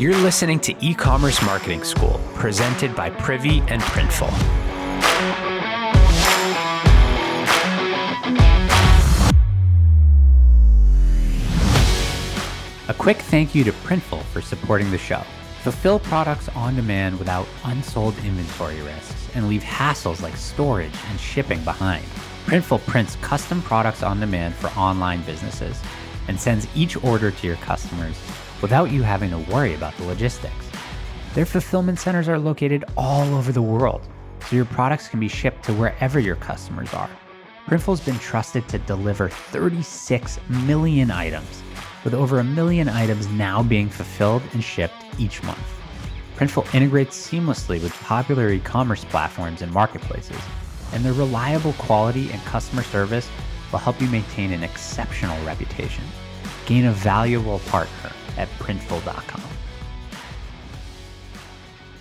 You're listening to e commerce marketing school, presented by Privy and Printful. A quick thank you to Printful for supporting the show. Fulfill products on demand without unsold inventory risks and leave hassles like storage and shipping behind. Printful prints custom products on demand for online businesses and sends each order to your customers without you having to worry about the logistics. Their fulfillment centers are located all over the world, so your products can be shipped to wherever your customers are. Printful's been trusted to deliver 36 million items, with over a million items now being fulfilled and shipped each month. Printful integrates seamlessly with popular e commerce platforms and marketplaces, and their reliable quality and customer service will help you maintain an exceptional reputation. Gain a valuable partner at printful.com.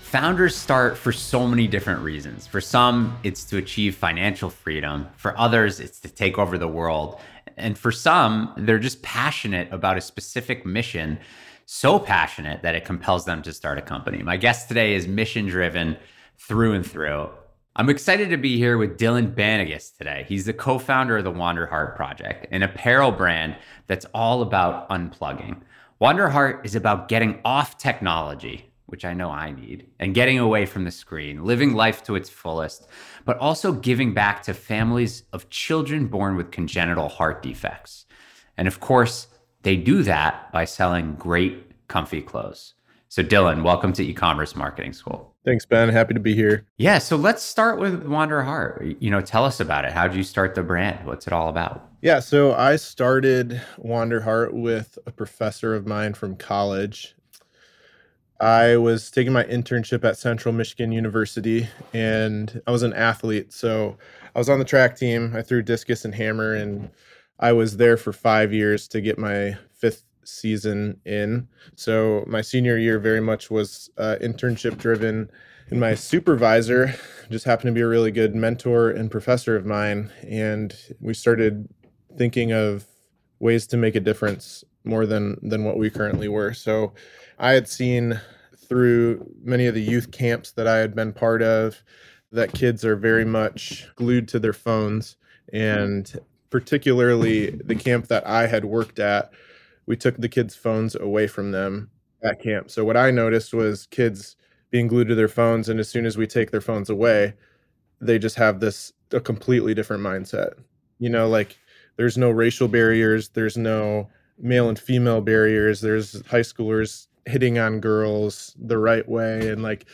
Founders start for so many different reasons. For some, it's to achieve financial freedom. For others, it's to take over the world. And for some, they're just passionate about a specific mission, so passionate that it compels them to start a company. My guest today is mission driven through and through. I'm excited to be here with Dylan Bannigas today. He's the co founder of the Wanderheart Project, an apparel brand that's all about unplugging. Wanderheart is about getting off technology, which I know I need, and getting away from the screen, living life to its fullest, but also giving back to families of children born with congenital heart defects. And of course, they do that by selling great, comfy clothes. So, Dylan, welcome to e-commerce marketing school. Thanks, Ben. Happy to be here. Yeah. So let's start with Wanderheart. You know, tell us about it. How did you start the brand? What's it all about? Yeah. So I started Wanderheart with a professor of mine from college. I was taking my internship at Central Michigan University and I was an athlete. So I was on the track team. I threw discus and hammer and I was there for five years to get my fifth season in. So my senior year very much was uh, internship driven. And my supervisor just happened to be a really good mentor and professor of mine. And we started thinking of ways to make a difference more than than what we currently were. So I had seen through many of the youth camps that I had been part of that kids are very much glued to their phones and particularly the camp that I had worked at we took the kids' phones away from them at camp. So what I noticed was kids being glued to their phones, and as soon as we take their phones away, they just have this a completely different mindset. You know, like there's no racial barriers, there's no male and female barriers. There's high schoolers hitting on girls the right way, and like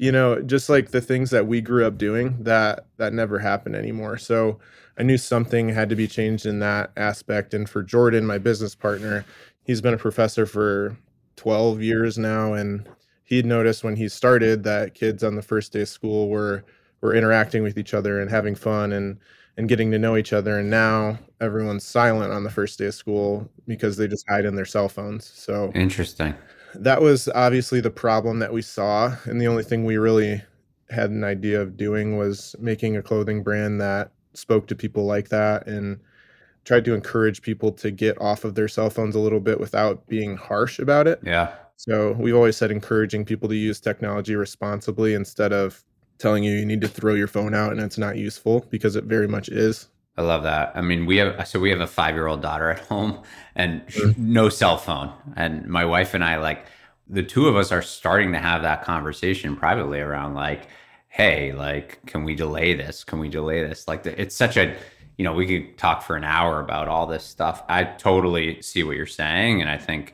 you know just like the things that we grew up doing that that never happened anymore. So i knew something had to be changed in that aspect. And for jordan my business partner he's been a professor for 12 years now. And he'd noticed when he started that kids on the first day of school were were interacting with each other and having fun and and getting to know each other. And now everyone's silent on the first day of school because they just hide in their cell phones. So interesting that was obviously the problem that we saw and the only thing we really had an idea of doing was making a clothing brand that spoke to people like that and tried to encourage people to get off of their cell phones a little bit without being harsh about it. Yeah. So we've always said encouraging people to use technology responsibly instead of telling you you need to throw your phone out and it's not useful because it very much is. I love that. I mean, we have so we have a five year old daughter at home and mm-hmm. no cell phone. And my wife and I, like, the two of us are starting to have that conversation privately around, like, hey, like, can we delay this? Can we delay this? Like, it's such a, you know, we could talk for an hour about all this stuff. I totally see what you're saying. And I think,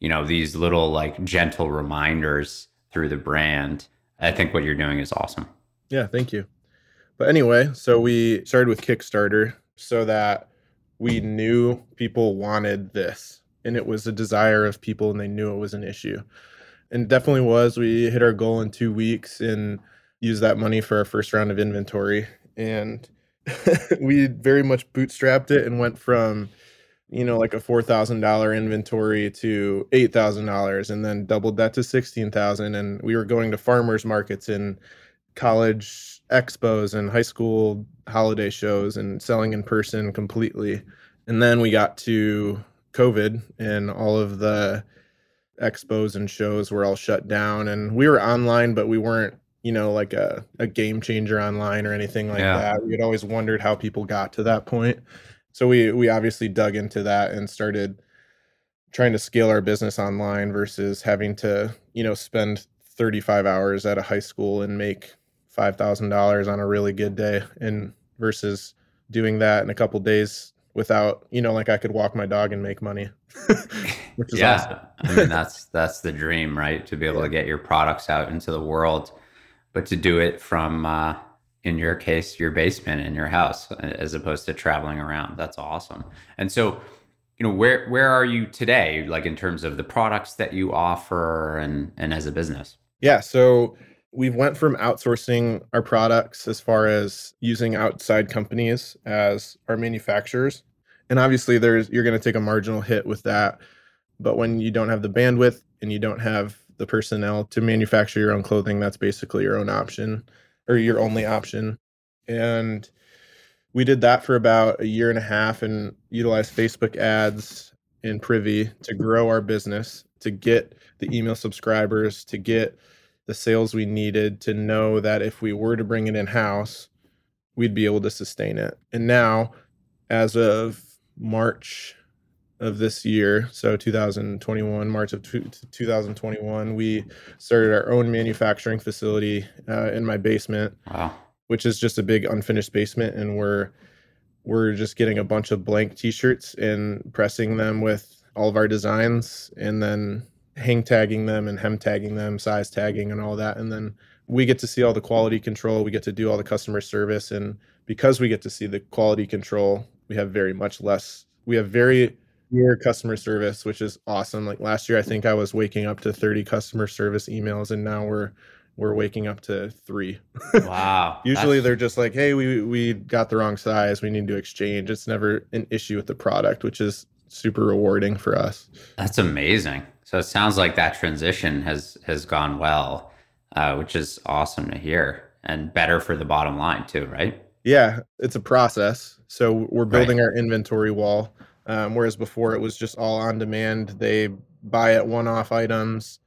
you know, these little, like, gentle reminders through the brand, I think what you're doing is awesome. Yeah, thank you. But anyway, so we started with Kickstarter so that we knew people wanted this and it was a desire of people and they knew it was an issue. And definitely was. We hit our goal in two weeks and used that money for our first round of inventory. And we very much bootstrapped it and went from, you know, like a four thousand dollar inventory to eight thousand dollars and then doubled that to sixteen thousand. And we were going to farmers markets and college expos and high school holiday shows and selling in person completely. And then we got to COVID and all of the expos and shows were all shut down and we were online but we weren't you know like a, a game changer online or anything like yeah. that we had always wondered how people got to that point so we we obviously dug into that and started trying to scale our business online versus having to you know spend 35 hours at a high school and make $5000 on a really good day and versus doing that in a couple days without you know like i could walk my dog and make money which is yeah. awesome. i mean that's that's the dream right? To be able yeah. to get your products out into the world but to do it from uh, in your case your basement in your house as opposed to traveling around. That's awesome. And so you know where where are you today like in terms of the products that you offer and and as a business? Yeah. So we went from outsourcing our products as far as using outside companies as our manufacturers and obviously there's you're going to take a marginal hit with that but when you don't have the bandwidth and you don't have the personnel to manufacture your own clothing that's basically your own option or your only option. And we did that for about a year and a half and utilized facebook ads in privy to grow our business to get the email subscribers to get the sales we needed to know that if we were to bring it in house, we'd be able to sustain it. And now, as of March of this year, so 2021, March of 2021, we started our own manufacturing facility uh, in my basement, wow. which is just a big unfinished basement, and we're we're just getting a bunch of blank T-shirts and pressing them with all of our designs, and then hang tagging them and hem tagging them, size tagging and all that. And then we get to see all the quality control. We get to do all the customer service. And because we get to see the quality control, we have very much less, we have very near customer service, which is awesome. Like last year, I think I was waking up to 30 customer service emails and now we're, we're waking up to three. Wow. Usually they're just like, hey, we we got the wrong size. We need to exchange. It's never an issue with the product, which is super rewarding for us. That's amazing. So it sounds like that transition has has gone well, uh, which is awesome to hear, and better for the bottom line too, right? Yeah, it's a process. So we're building right. our inventory wall, um, whereas before it was just all on demand. They buy it one-off items,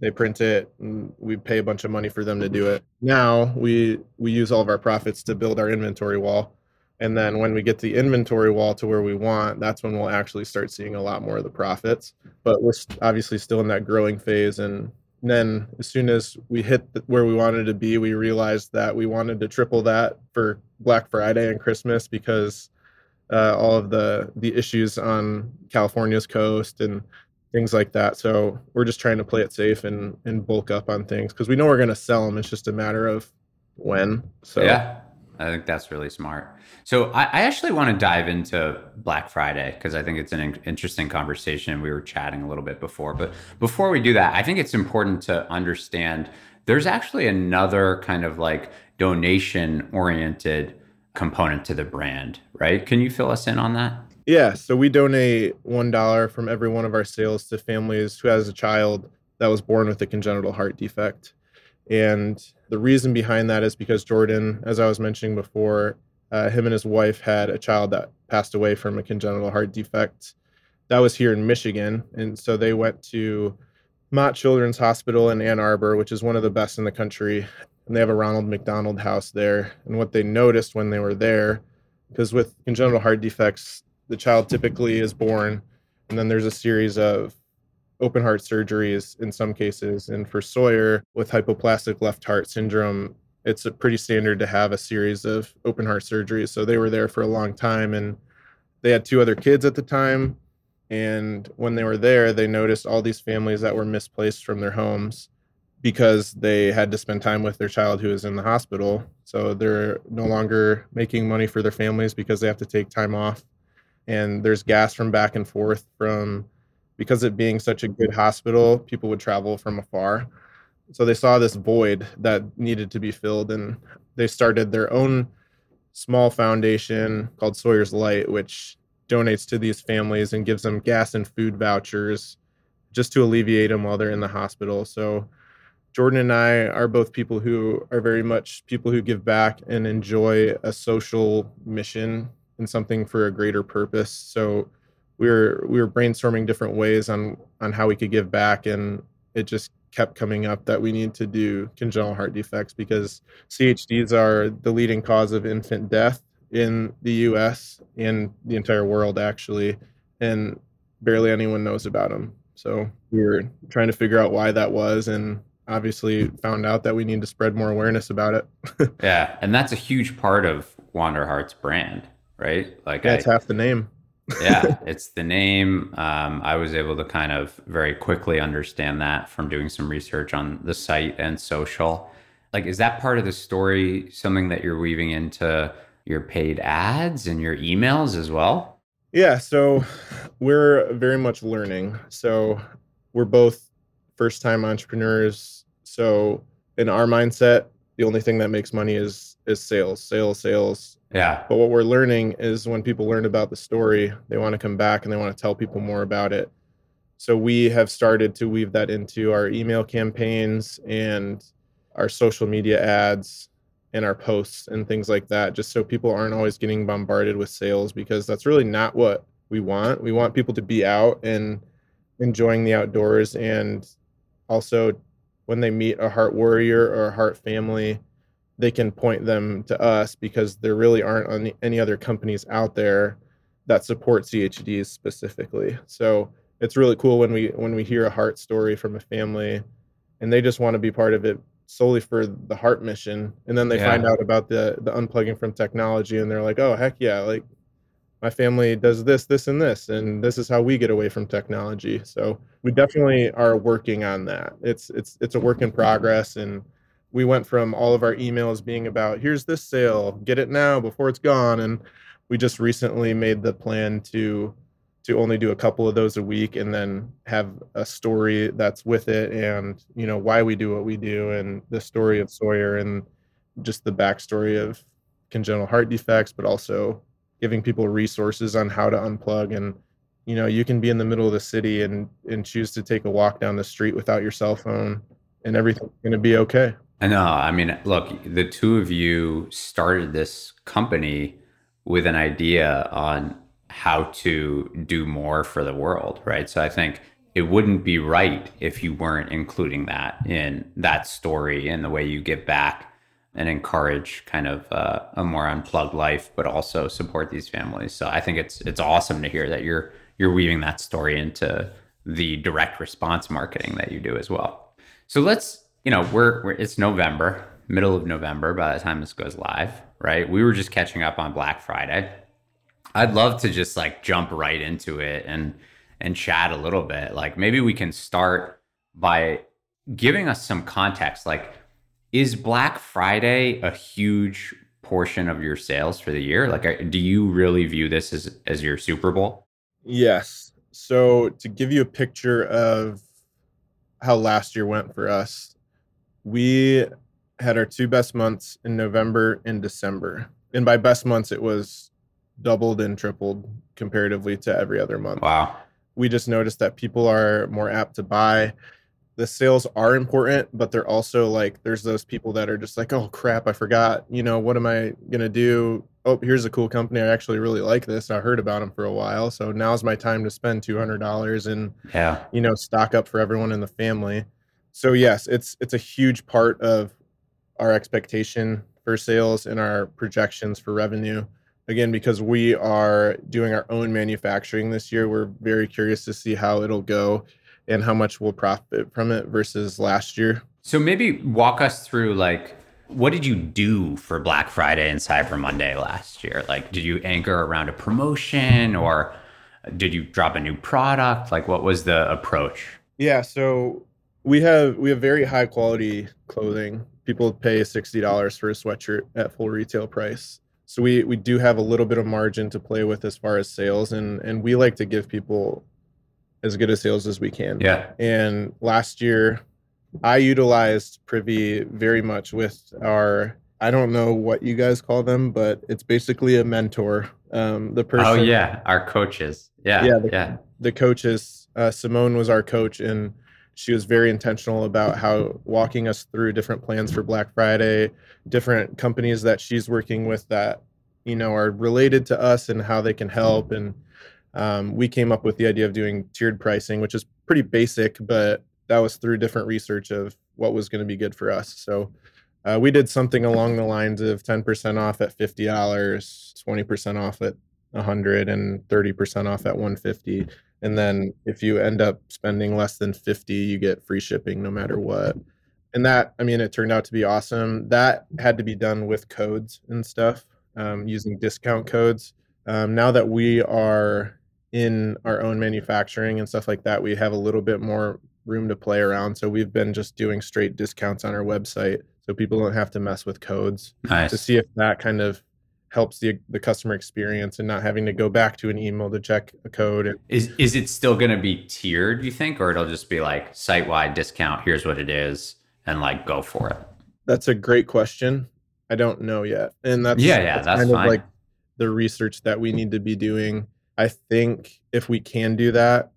they print it, and we pay a bunch of money for them to do it. Now we we use all of our profits to build our inventory wall and then when we get the inventory wall to where we want, that's when we'll actually start seeing a lot more of the profits. But we're obviously still in that growing phase. And then as soon as we hit where we wanted to be, we realized that we wanted to triple that for Black Friday and Christmas because uh, all of the the issues on California's coast and things like that. So we're just trying to play it safe and and bulk up on things because we know we're going to sell them. It's just a matter of when. So yeah, I think that's really smart. So I, I actually want to dive into Black Friday because I think it's an in- interesting conversation. We were chatting a little bit before, but before we do that, I think it's important to understand there's actually another kind of like donation oriented component to the brand, right? Can you fill us in on that? Yeah. So we donate one dollar from every one of our sales to families who has a child that was born with a congenital heart defect. And the reason behind that is because Jordan, as I was mentioning before, uh, him and his wife had a child that passed away from a congenital heart defect. That was here in Michigan. And so they went to Mott Children's Hospital in Ann Arbor, which is one of the best in the country. And they have a Ronald McDonald house there. And what they noticed when they were there, because with congenital heart defects, the child typically is born, and then there's a series of open heart surgeries in some cases. And for Sawyer with hypoplastic left heart syndrome, it's a pretty standard to have a series of open heart surgeries. So they were there for a long time and they had two other kids at the time. And when they were there, they noticed all these families that were misplaced from their homes because they had to spend time with their child who was in the hospital. So they're no longer making money for their families because they have to take time off. And there's gas from back and forth from because it being such a mm-hmm. good hospital, people would travel from afar. So they saw this void that needed to be filled, and they started their own small foundation called Sawyer's Light, which donates to these families and gives them gas and food vouchers just to alleviate them while they're in the hospital. So Jordan and I are both people who are very much people who give back and enjoy a social mission and something for a greater purpose. So we were we were brainstorming different ways on on how we could give back and it just kept coming up that we need to do congenital heart defects because CHDs are the leading cause of infant death in the US and the entire world actually and barely anyone knows about them. So we were trying to figure out why that was and obviously found out that we need to spread more awareness about it. yeah, and that's a huge part of Wander Heart's brand, right? Like that's half the name. Yeah, it's the name. Um, I was able to kind of very quickly understand that from doing some research on the site and social. Like, is that part of the story something that you're weaving into your paid ads and your emails as well? Yeah, so we're very much learning. So we're both first time entrepreneurs. So in our mindset, the only thing that makes money is is sales, sales, sales. Yeah. But what we're learning is when people learn about the story, they want to come back and they want to tell people more about it. So we have started to weave that into our email campaigns and our social media ads and our posts and things like that, just so people aren't always getting bombarded with sales because that's really not what we want. We want people to be out and enjoying the outdoors and also when they meet a heart warrior or a heart family, they can point them to us because there really aren't any other companies out there that support CHDs specifically. So it's really cool when we when we hear a heart story from a family and they just want to be part of it solely for the heart mission and then they yeah. find out about the the unplugging from technology and they're like oh heck yeah like my family does this this and this and this is how we get away from technology. So we definitely are working on that. It's it's it's a work in progress and we went from all of our emails being about here's this sale get it now before it's gone and we just recently made the plan to to only do a couple of those a week and then have a story that's with it and you know why we do what we do and the story of Sawyer and just the backstory of congenital heart defects, but also giving people resources on how to unplug and you know you can be in the middle of the city and and choose to take a walk down the street without your cell phone and everything's going to be okay. I know. I mean, look, the two of you started this company with an idea on how to do more for the world, right? So I think it wouldn't be right if you weren't including that in that story and the way you give back and encourage kind of uh, a more unplugged life, but also support these families. So I think it's it's awesome to hear that you're you're weaving that story into the direct response marketing that you do as well. So let's you know we're, we're it's November, middle of November by the time this goes live, right? We were just catching up on Black Friday I'd love to just like jump right into it and and chat a little bit. Like maybe we can start by giving us some context. Like, is Black Friday a huge portion of your sales for the year? Like, do you really view this as as your Super Bowl? Yes. So to give you a picture of how last year went for us, we had our two best months in November and December. And by best months, it was doubled and tripled comparatively to every other month. Wow. We just noticed that people are more apt to buy. The sales are important, but they're also like there's those people that are just like, "Oh crap, I forgot. You know, what am I going to do? Oh, here's a cool company. I actually really like this. I heard about them for a while, so now's my time to spend $200 and yeah. you know, stock up for everyone in the family." So yes, it's it's a huge part of our expectation for sales and our projections for revenue again because we are doing our own manufacturing this year we're very curious to see how it'll go and how much we'll profit from it versus last year. So maybe walk us through like what did you do for black friday and cyber monday last year? Like did you anchor around a promotion or did you drop a new product? Like what was the approach? Yeah so we have we have very high quality clothing. People pay $60 for a sweatshirt at full retail price. So we we do have a little bit of margin to play with as far as sales and and we like to give people as good a sales as we can. Yeah. And last year i utilized privy very much with our i don't know what you guys call them but it's basically a mentor um the person oh yeah our coaches. Yeah yeah the, yeah. the coaches uh, simone was our coach and she was very intentional about how walking us through different plans for Black Friday, different companies that she's working with that you know are related to us and how they can help. And um, we came up with the idea of doing tiered pricing, which is pretty basic, but that was through different research of what was going to be good for us. So uh, we did something along the lines of 10% off at $50, 20% off at 100 and 30% off at 150 and then if you end up spending less than 50 you get free shipping no matter what. And that i mean it turned out to be awesome. That had to be done with codes and stuff um, using discount codes. Um, now that we are in our own manufacturing and stuff like that we have a little bit more room to play around so we've been just doing straight discounts on our website so people don't have to mess with codes Nice. to see if that kind of helps the the customer experience and not having to go back to an email to check a code. Is is it still going to be tiered? You think, or it'll just be like site wide discount? Here's what it is, and like go for it. that's a great question. I don't know yet, and that's Yeah, yeah, that's kind fine. of like the research that we need to be doing. I think if we can do that,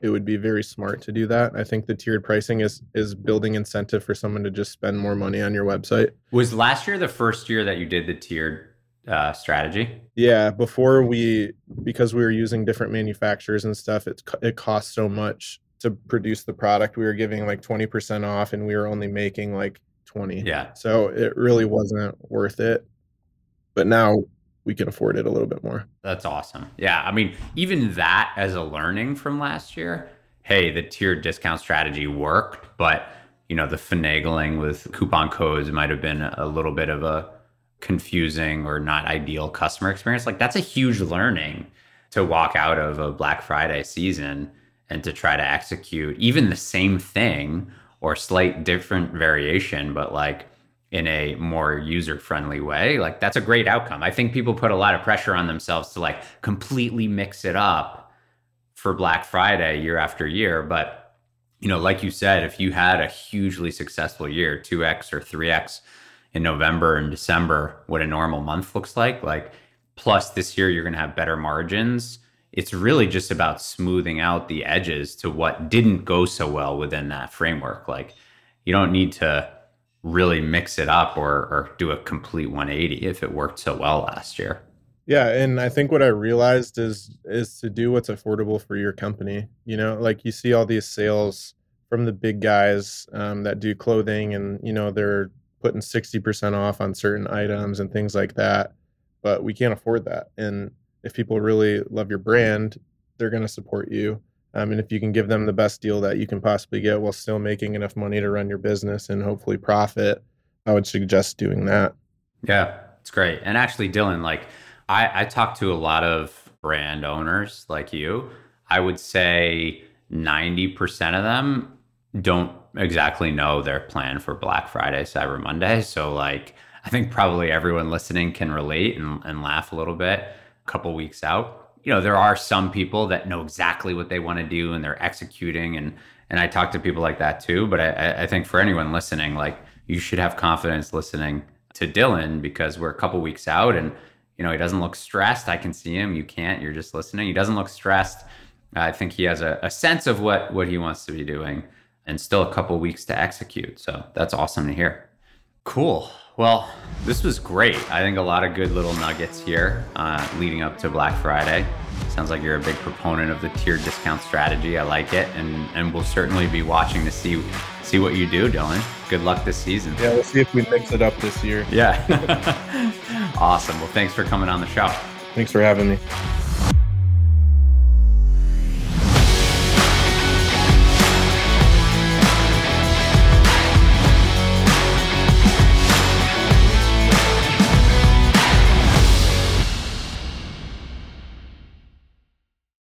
it would be very smart to do that. I think the tiered pricing is is building incentive for someone to just spend more money on your website. Was last year the first year that you did the tiered uh, strategy? Yeah, before we because we were using different manufacturers and stuff, co- it cost so much to produce the product. We were giving like 20% off and we were only making like 20. Yeah. So it really wasn't worth it. But now we can afford it a little bit more. That's awesome. Yeah. I mean, even that as a learning from last year, hey, the tiered discount strategy worked, but you know, the finagling with coupon codes might have been a little bit of a confusing or not ideal customer experience. Like that's a huge learning to walk out of a Black Friday season and to try to execute even the same thing or slight different variation, but like in a more user friendly way. Like that's a great outcome. I think people put a lot of pressure on themselves to like completely mix it up for Black Friday year after year. But, you know, like you said, if you had a hugely successful year, 2x or 3x in November and December, what a normal month looks like, like plus this year you're going to have better margins. It's really just about smoothing out the edges to what didn't go so well within that framework. Like you don't need to really mix it up or, or do a complete 180 if it worked so well last year. Yeah, and I think what I realized is is to do what's affordable for your company. You know, like you see all these sales from the big guys um, that do clothing, and you know they're putting sixty percent off on certain items and things like that. But we can't afford that. And if people really love your brand, they're going to support you. Um, and if you can give them the best deal that you can possibly get while still making enough money to run your business and hopefully profit, I would suggest doing that. Yeah, it's great. And actually, Dylan, like I, I talk to a lot of brand owners like you. I would say 90% of them don't exactly know their plan for Black Friday, Cyber Monday. So, like, I think probably everyone listening can relate and, and laugh a little bit a couple weeks out. You know, there are some people that know exactly what they want to do and they're executing. And and I talk to people like that too. But I, I think for anyone listening, like you should have confidence listening to Dylan because we're a couple weeks out and you know he doesn't look stressed. I can see him. You can't. You're just listening. He doesn't look stressed. I think he has a, a sense of what what he wants to be doing and still a couple weeks to execute. So that's awesome to hear. Cool. Well, this was great. I think a lot of good little nuggets here uh, leading up to Black Friday. Sounds like you're a big proponent of the tiered discount strategy. I like it, and and we'll certainly be watching to see see what you do, Dylan. Good luck this season. Yeah, we'll see if we mix it up this year. Yeah. awesome. Well, thanks for coming on the show. Thanks for having me.